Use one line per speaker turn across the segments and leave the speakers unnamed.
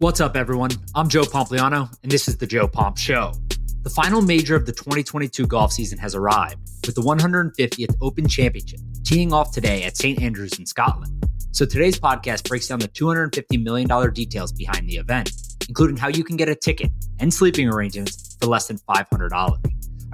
What's up, everyone? I'm Joe Pompliano, and this is the Joe Pomp Show. The final major of the 2022 golf season has arrived, with the 150th Open Championship teeing off today at St. Andrews in Scotland. So today's podcast breaks down the $250 million details behind the event, including how you can get a ticket and sleeping arrangements for less than $500.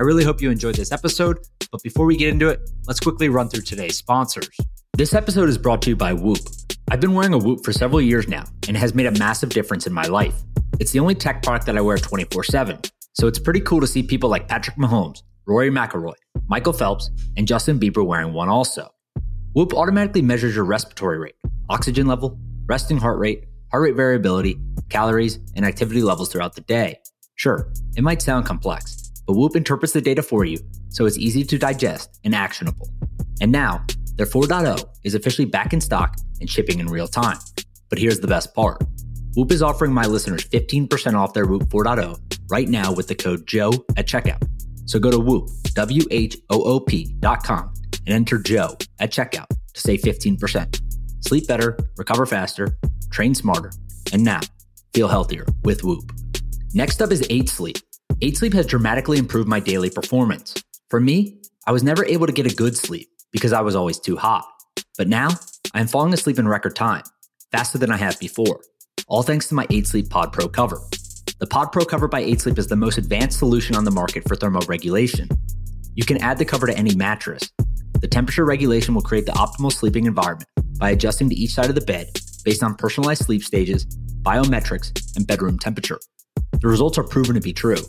I really hope you enjoyed this episode, but before we get into it, let's quickly run through today's sponsors. This episode is brought to you by Whoop. I've been wearing a Whoop for several years now, and it has made a massive difference in my life. It's the only tech product that I wear 24 7, so it's pretty cool to see people like Patrick Mahomes, Rory McIlroy, Michael Phelps, and Justin Bieber wearing one also. Whoop automatically measures your respiratory rate, oxygen level, resting heart rate, heart rate variability, calories, and activity levels throughout the day. Sure, it might sound complex, but Whoop interprets the data for you so it's easy to digest and actionable. And now, their 4.0 is officially back in stock and shipping in real time. But here's the best part Whoop is offering my listeners 15% off their Whoop 4.0 right now with the code Joe at checkout. So go to Whoop, W H O O P dot com and enter Joe at checkout to save 15%. Sleep better, recover faster, train smarter, and now feel healthier with Whoop. Next up is 8 Sleep. 8 Sleep has dramatically improved my daily performance. For me, I was never able to get a good sleep because I was always too hot. But now, I am falling asleep in record time, faster than I have before, all thanks to my 8 Sleep Pod Pro cover. The Pod Pro cover by 8 Sleep is the most advanced solution on the market for thermoregulation. You can add the cover to any mattress. The temperature regulation will create the optimal sleeping environment by adjusting to each side of the bed based on personalized sleep stages, biometrics, and bedroom temperature. The results are proven to be true.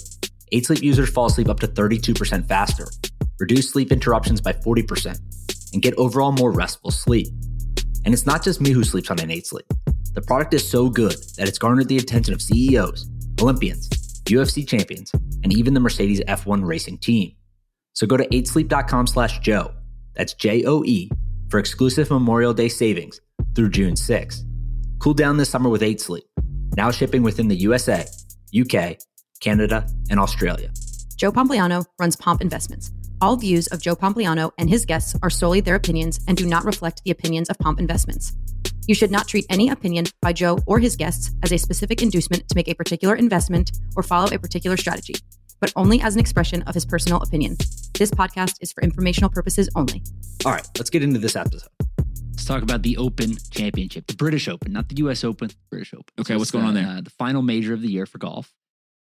8 Sleep users fall asleep up to 32% faster, reduce sleep interruptions by 40%, and get overall more restful sleep. And it's not just me who sleeps on 8 Sleep. The product is so good that it's garnered the attention of CEOs, Olympians, UFC champions, and even the Mercedes F1 racing team. So go to 8sleep.com slash Joe, that's J O E, for exclusive Memorial Day savings through June 6. Cool down this summer with 8 Sleep, now shipping within the USA, UK, Canada, and Australia.
Joe Pompliano runs Pomp Investments. All views of Joe Pompliano and his guests are solely their opinions and do not reflect the opinions of Pomp Investments. You should not treat any opinion by Joe or his guests as a specific inducement to make a particular investment or follow a particular strategy, but only as an expression of his personal opinion. This podcast is for informational purposes only.
All right, let's get into this episode.
Let's talk about the Open Championship, the British Open, not the U.S. Open, British Open.
Okay,
So
what's
it's
going on there?
Uh, the final major of the year for golf,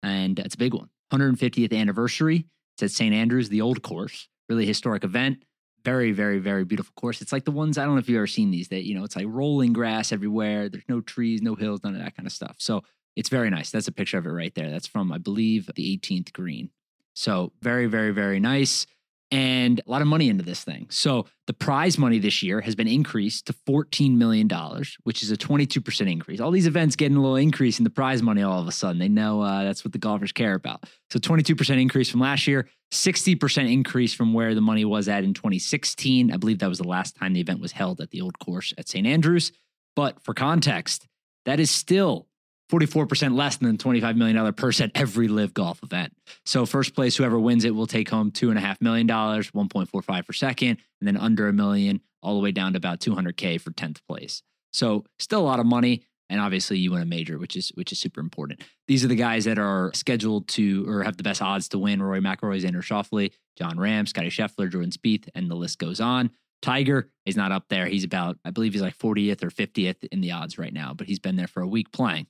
and it's a big one. 150th anniversary. It's at St Andrews, the old course. Really historic event. Very, very, very beautiful course. It's like the ones I don't know if you've ever seen these. That you know, it's like rolling grass everywhere. There's no trees, no hills, none of that kind of stuff. So it's very nice. That's a picture of it right there. That's from I believe the 18th green. So very, very, very nice and a lot of money into this thing. So the prize money this year has been increased to $14 million, which is a 22% increase. All these events getting a little increase in the prize money all of a sudden. They know uh, that's what the golfers care about. So 22% increase from last year, 60% increase from where the money was at in 2016. I believe that was the last time the event was held at the old course at St. Andrews. But for context, that is still 44% less than the $25 million purse at every LIV Golf event. So first place, whoever wins it will take home $2.5 million, 1.45 for second, and then under a million, all the way down to about 200K for 10th place. So still a lot of money. And obviously you win a major, which is which is super important. These are the guys that are scheduled to or have the best odds to win. Rory McIlroy, Xander Schauffele, Jon Rahm, Scotty Scheffler, Jordan Spieth, and the list goes on. Tiger is not up there. He's about, I believe he's like 40th or 50th in the odds right now, but he's been there for a week playing.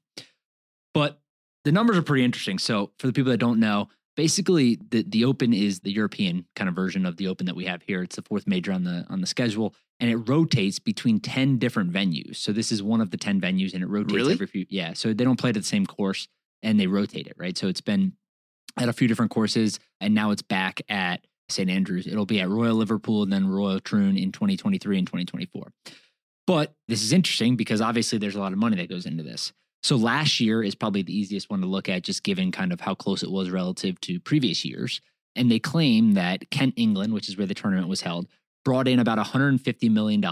But the numbers are pretty interesting. So for the people that don't know, basically the the Open is the European kind of version of the Open that we have here. It's the fourth major on the on the schedule, and it rotates between ten different venues. So this is one of the ten venues, and it rotates
Really?
every few. Yeah, so they don't play it at the same course, and they rotate it right. So it's been at a few different courses, and now it's back at St Andrews. It'll be at Royal Liverpool and then Royal Troon in 2023 and 2024. But this is interesting because obviously there's a lot of money that goes into this. So last year is probably the easiest one to look at, just given kind of how close it was relative to previous years. And they claim that Kent, England, which is where the tournament was held, brought in about $150 million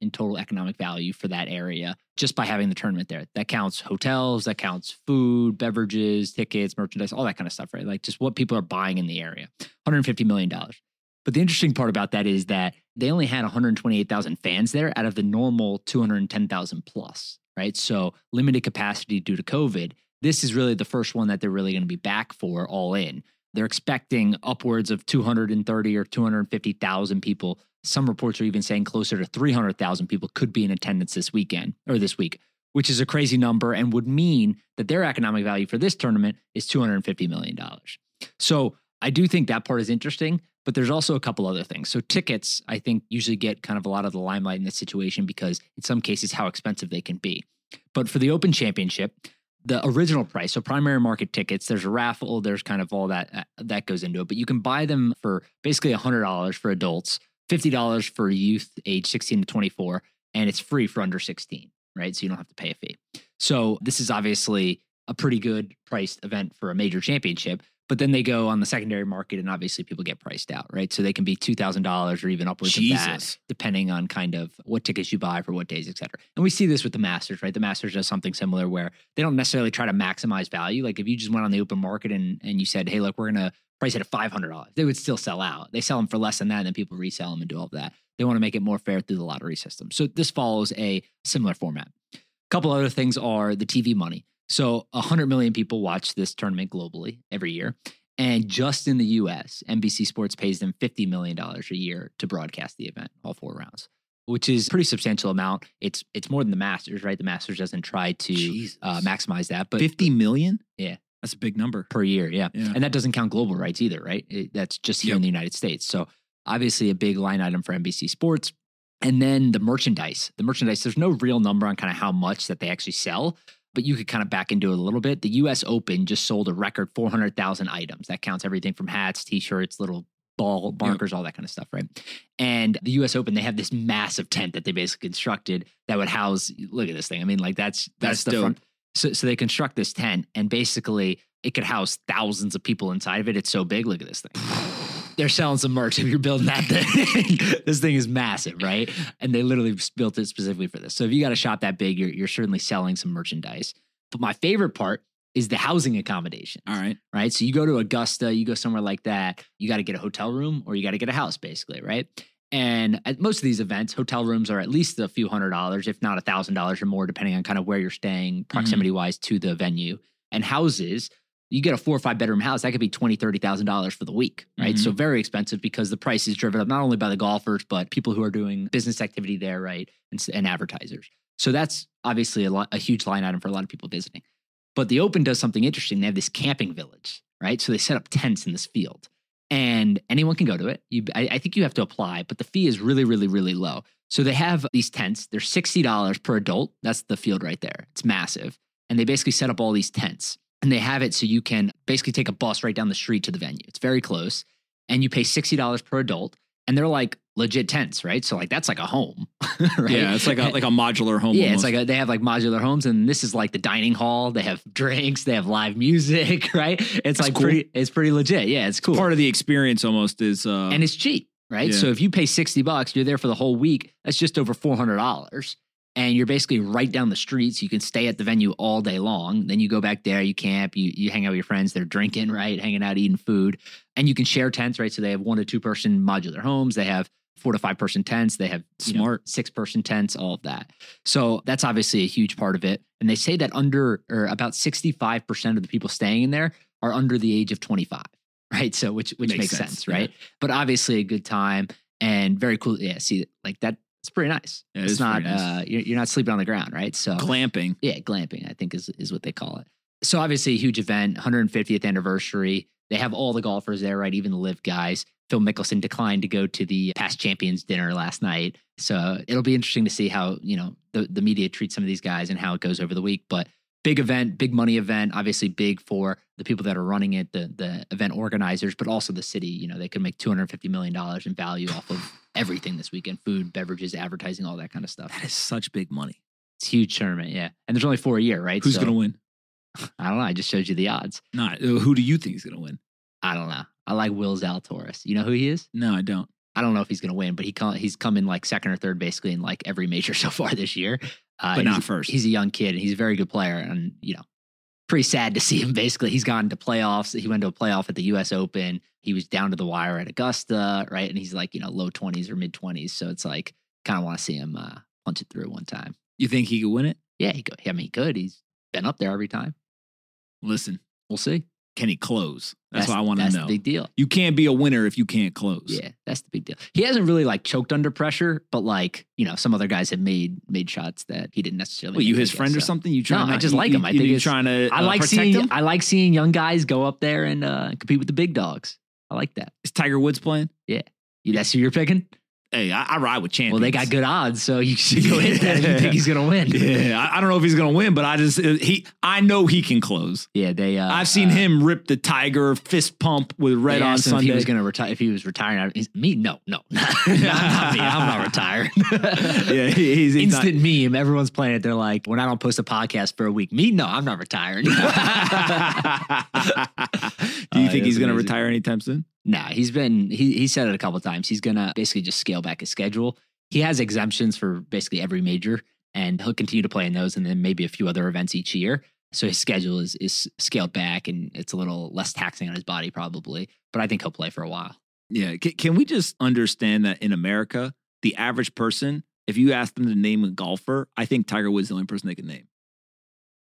in total economic value for that area just by having the tournament there. That counts hotels, that counts food, beverages, tickets, merchandise, all that kind of stuff, right? Like just what people are buying in the area. $150 million. But the interesting part about that is that they only had 128,000 fans there out of the normal 210,000 plus. right? So limited capacity due to COVID. This is really the first one that they're really going to be back for all in. They're expecting upwards of 230 or 250,000 people. Some reports are even saying closer to 300,000 people could be in attendance this weekend or this week, which is a crazy number and would mean that their economic value for this tournament is $250 million. So I do think that part is interesting, but there's also a couple other things. So tickets, I think, usually get kind of a lot of the limelight in this situation because in some cases how expensive they can be. But for the Open Championship, the original price, so primary market tickets, there's a raffle, there's kind of all that uh, that goes into it, but you can buy them for basically $100 for adults, $50 for youth age 16 to 24, and it's free for under 16, right? So you don't have to pay a fee. So this is obviously a pretty good priced event for a major championship. But then they go on the secondary market, and obviously people get priced out, right? So they can be two thousand dollars or even upwards of that, depending on kind of what tickets you buy for what days, et cetera. And we see this with the Masters, right? The Masters does something similar where they don't necessarily try to maximize value. Like if you just went on the open market and and you said, hey, look, we're gonna price it at five hundred dollars, they would still sell out. They sell them for less than that, and then people resell them and do all of that. They want to make it more fair through the lottery system. So this follows a similar format. A couple other things are the TV money. So 100 million people watch this tournament globally every year. And just in the US, NBC Sports pays them $50 million a year to broadcast the event, all four rounds, which is a pretty substantial amount. It's it's more than the Masters, right? The Masters doesn't try to uh, maximize that, but
50 million?
Yeah.
That's a big number.
Per year, yeah.
yeah.
And that doesn't count global rights either, right? It, that's just here yep. in the United States. So obviously a big line item for NBC Sports. And then the merchandise. The merchandise, there's no real number on kind of how much that they actually sell, but you could kind of back into it a little bit. The US Open just sold a record 400,000 items. That counts everything from hats, t shirts, little ball markers, all that kind of stuff, right? And the US Open, they have this massive tent that they basically constructed that would house, look at this thing. I mean, like that's, that's, that's the dope. front. So, so they construct this tent and basically it could house thousands of people inside of it. It's so big. Look at this thing. They're selling some merch if you're building that thing. this thing is massive, right? And they literally built it specifically for this. So if you got a shop that big, you're, you're certainly selling some merchandise. But my favorite part is the housing accommodation.
All right.
Right. So you go to Augusta, you go somewhere like that, you got to get a hotel room or you got to get a house, basically, right? And at most of these events, hotel rooms are at least a few hundred dollars, if not a thousand dollars or more, depending on kind of where you're staying, proximity wise mm-hmm. to the venue. And houses you get a four or five bedroom house, that could be twenty, thirty thousand dollars for the week, right? Mm-hmm. So very expensive because the price is driven up not only by the golfers but people who are doing business activity there, right, and, and advertisers. So that's obviously a, lot, a huge line item for a lot of people visiting. But the Open does something interesting. They have this camping village, right? So they set up tents in this field, and anyone can go to it. You, I, I think you have to apply, but the fee is really, really, really low. So they have these tents. They're sixty dollars per adult. That's the field right there. It's massive, and they basically set up all these tents and they have it so you can basically take a bus right down the street to the venue. It's very close, and you pay sixty dollars per adult, and they're like legit tents, right? So like that's like a home, right?
Yeah, it's like a like a modular home.
Yeah, almost. it's like a, they have like modular homes, and this is like the dining hall. They have drinks, they have live music, right? It's that's like cool. pretty, it's pretty legit. Yeah, it's cool.
Part of the experience almost is, uh,
and it's cheap, right? Yeah. So if you pay sixty bucks, you're there for the whole week. That's just over four hundred dollars and you're basically right down the street so you can stay at the venue all day long. Then you go back there you camp you, you hang out with your friends they're drinking right hanging out eating food and you can share tents right? So they have one to two person modular homes they have four to five person tents they have smart know, six person tents all of that. So that's obviously a huge part of it and they say that under or about 65% of the people staying in there are under the age of 25 right? So which which makes, makes sense, sense, right? Yeah. but obviously a good time and very cool yeah see like that it's pretty nice. Yeah, it's not nice. uh, you're, you're not sleeping on the ground, right? So
glamping.
Yeah, glamping. I think is is what they call it. So obviously a huge event, 150th anniversary. They have all the golfers there, right? Even the LIV guys. Phil Mickelson declined to go to the past champions dinner last night. So it'll be interesting to see how, you know, the, the media treats some of these guys and how it goes over the week. But big event, big money event, obviously big for the people that are running it, the the event organizers, but also the city. You know, they could make two hundred fifty million dollars in value off of everything this weekend: food, beverages, advertising, all that kind of stuff.
That is such big money.
It's huge tournament, yeah. And there's only four a year, right?
Who's so, gonna win?
I don't know. I just showed you the odds.
Not who do you think is gonna win?
I don't know. I like Will Zalatoris. You know who he is?
No, I don't.
I don't know if he's going to win, but he come, he's come in like second or third basically in like every major so far this year.
Uh, but not first.
He's a young kid and he's a very good player. And, you know, pretty sad to see him. Basically, he's gone to playoffs. He went to a playoff at the U.S. Open. He was down to the wire at Augusta, right? And he's like, you know, low twenties or mid twenties. So it's like, kind of want to see him uh, punch it through one time.
You think he could win it?
Yeah, he could. I mean, he could. He's been up there every time.
Listen,
We'll see.
Can he close? That's, what I want to
That's
know.
the big deal.
you can't be a winner if you can't close.
Yeah, that's the big deal. He hasn't really like choked under pressure, but like you know, some other guys have made made shots that he didn't necessarily.
What, you his
I
friend or
guess,
something? You trying?
I
to-
just
you-
like him. I
you-
think
you
it's-
trying to.
I
uh,
like
protect
seeing
him.
I like seeing young guys go up there and uh, compete with the big dogs. I like that.
Is Tiger Woods playing?
Yeah, you- That's who you're picking.
Hey, I, I ride with champions.
Well, they got good odds, so you should go hit that if you think he's gonna win.
Yeah, I, I don't know if he's gonna win, but I just uh, he. I know he can close.
Yeah, they. Uh,
I've seen
uh,
him rip the Tiger fist pump with red on
him if
Sunday.
he was gonna retire. If he was retiring, he's, me, no, no, not, not me. I'm not retiring.
yeah, he- he's, he's not-
Instant meme. Everyone's playing it. They're like, when I don't post a podcast for a week, me, no, I'm not retiring.
Do you
Uh,
think he's going to
amazing.
retire anytime soon?
Nah, he's been he he said it a couple times. He's gonna basically just scale back his schedule. He has exemptions for basically every major, and he'll continue to play in those, and then maybe a few other events each year. So his schedule is is scaled back, and it's a little less taxing on his body probably. But I think he'll play for a while.
Yeah. Can, can we just understand that in America, the average person, if you ask them to name a golfer, I think Tiger Woods is the only person they can name.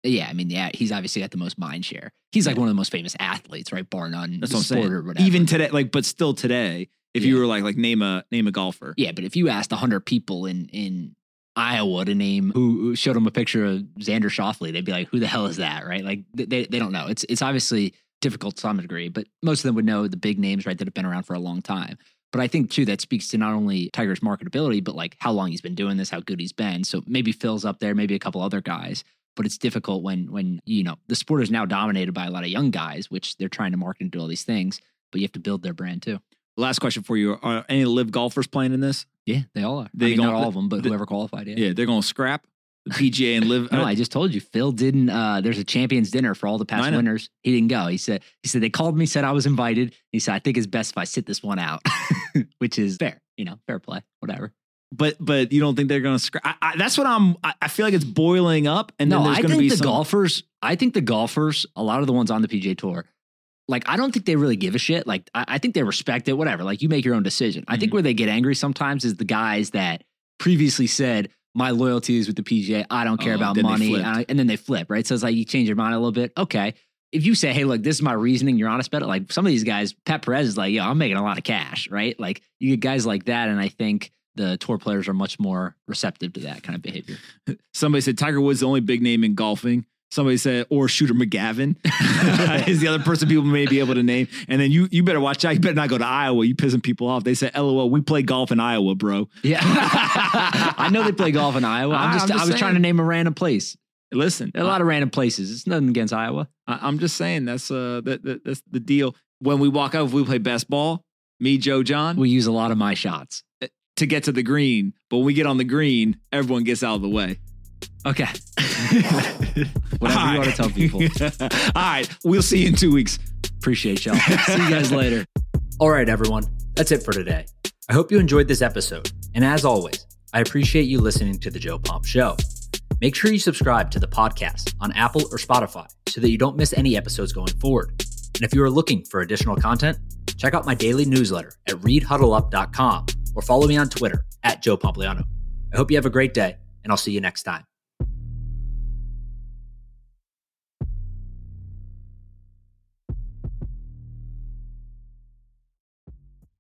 Yeah, I mean, yeah, he's obviously got the most mind share. He's like one of the most famous athletes, right? Bar none.
That's what I'm saying.
Or whatever.
Even today, like, but still today, if you were like, like name a name a golfer,
Yeah, but if you asked hundred people in in Iowa to name who showed them a picture of Xander Schauffele, they'd be like, "Who the hell is that?" Right? Like they they they don't know. It's it's obviously difficult to some degree, but most of them would know the big names, right, that have been around for a long time. But I think too that speaks to not only Tiger's marketability, but like how long he's been doing this, how good he's been. So maybe Phil's up there, maybe a couple other guys. But it's difficult when when you know the sport is now dominated by a lot of young guys, which they're trying to market and do all these things. But you have to build their brand too.
Last question for you: Are any LIV golfers playing in this?
Yeah, they all are.
They
I mean,
gon-
not all of them, but
the-
whoever qualified. Yeah.
Yeah, they're going to scrap the PGA and LIV.
No, I just told you. Phil didn't. Uh, there's a champions dinner for all the past winners. He didn't go. He said. He said they called me, said I was invited. He said I think it's best if I sit this one out, which is fair. You know, fair play. Whatever.
But but you don't think they're going to scrap? I, I, that's what I'm. I, I feel like it's boiling up, and
no,
then there's
I
going to
think
be
the
some.
golfers. I think the golfers. A lot of the ones on the PGA Tour. Like I don't think they really give a shit. Like I, I think they respect it. Whatever. Like you make your own decision. I
Mm-hmm.
think where they get angry sometimes is the guys that previously said my loyalty is with the PGA. I don't care
Oh,
about money, and, I- and then they flip. Right. So it's like you change your mind a little bit. Okay. If you say, "Hey, look, this is my reasoning," you're honest about it. Like some of these guys, Pat Perez is like, "Yo, I'm making a lot of cash." Right. Like you get guys like that, and I think the tour players are much more receptive to that kind of behavior.
Somebody said Tiger Woods is the only big name in golfing. Somebody said, or Shooter McGavin is the other person people may be able to name. And then you you better watch out. You better not go to Iowa. You pissing people off. They said, LOL, we play golf in Iowa, bro.
Yeah, I know they play golf in Iowa. I'm just,
I'm just
I was trying to name a random place.
Listen,
a lot of random places. It's nothing against Iowa.
I, I'm just saying that's uh that, that that's the deal. When we walk out, if we play best ball, me, Joe, John,
We use a lot of my shots.
To get to the green. But when we get on the green, everyone gets out of the way.
Okay. Whatever you want to tell people.
All right, we'll see you in two weeks.
Appreciate y'all. See you guys later.
All right, everyone, that's it for today. I hope you enjoyed this episode. And as always, I appreciate you listening to The Joe Pomp Show. Make sure you subscribe to the podcast on Apple or Spotify so that you don't miss any episodes going forward. And if you are looking for additional content, check out my daily newsletter at readhuddleup.com or follow me on Twitter at Joe Pompliano. I hope you have a great day, and I'll see you next time.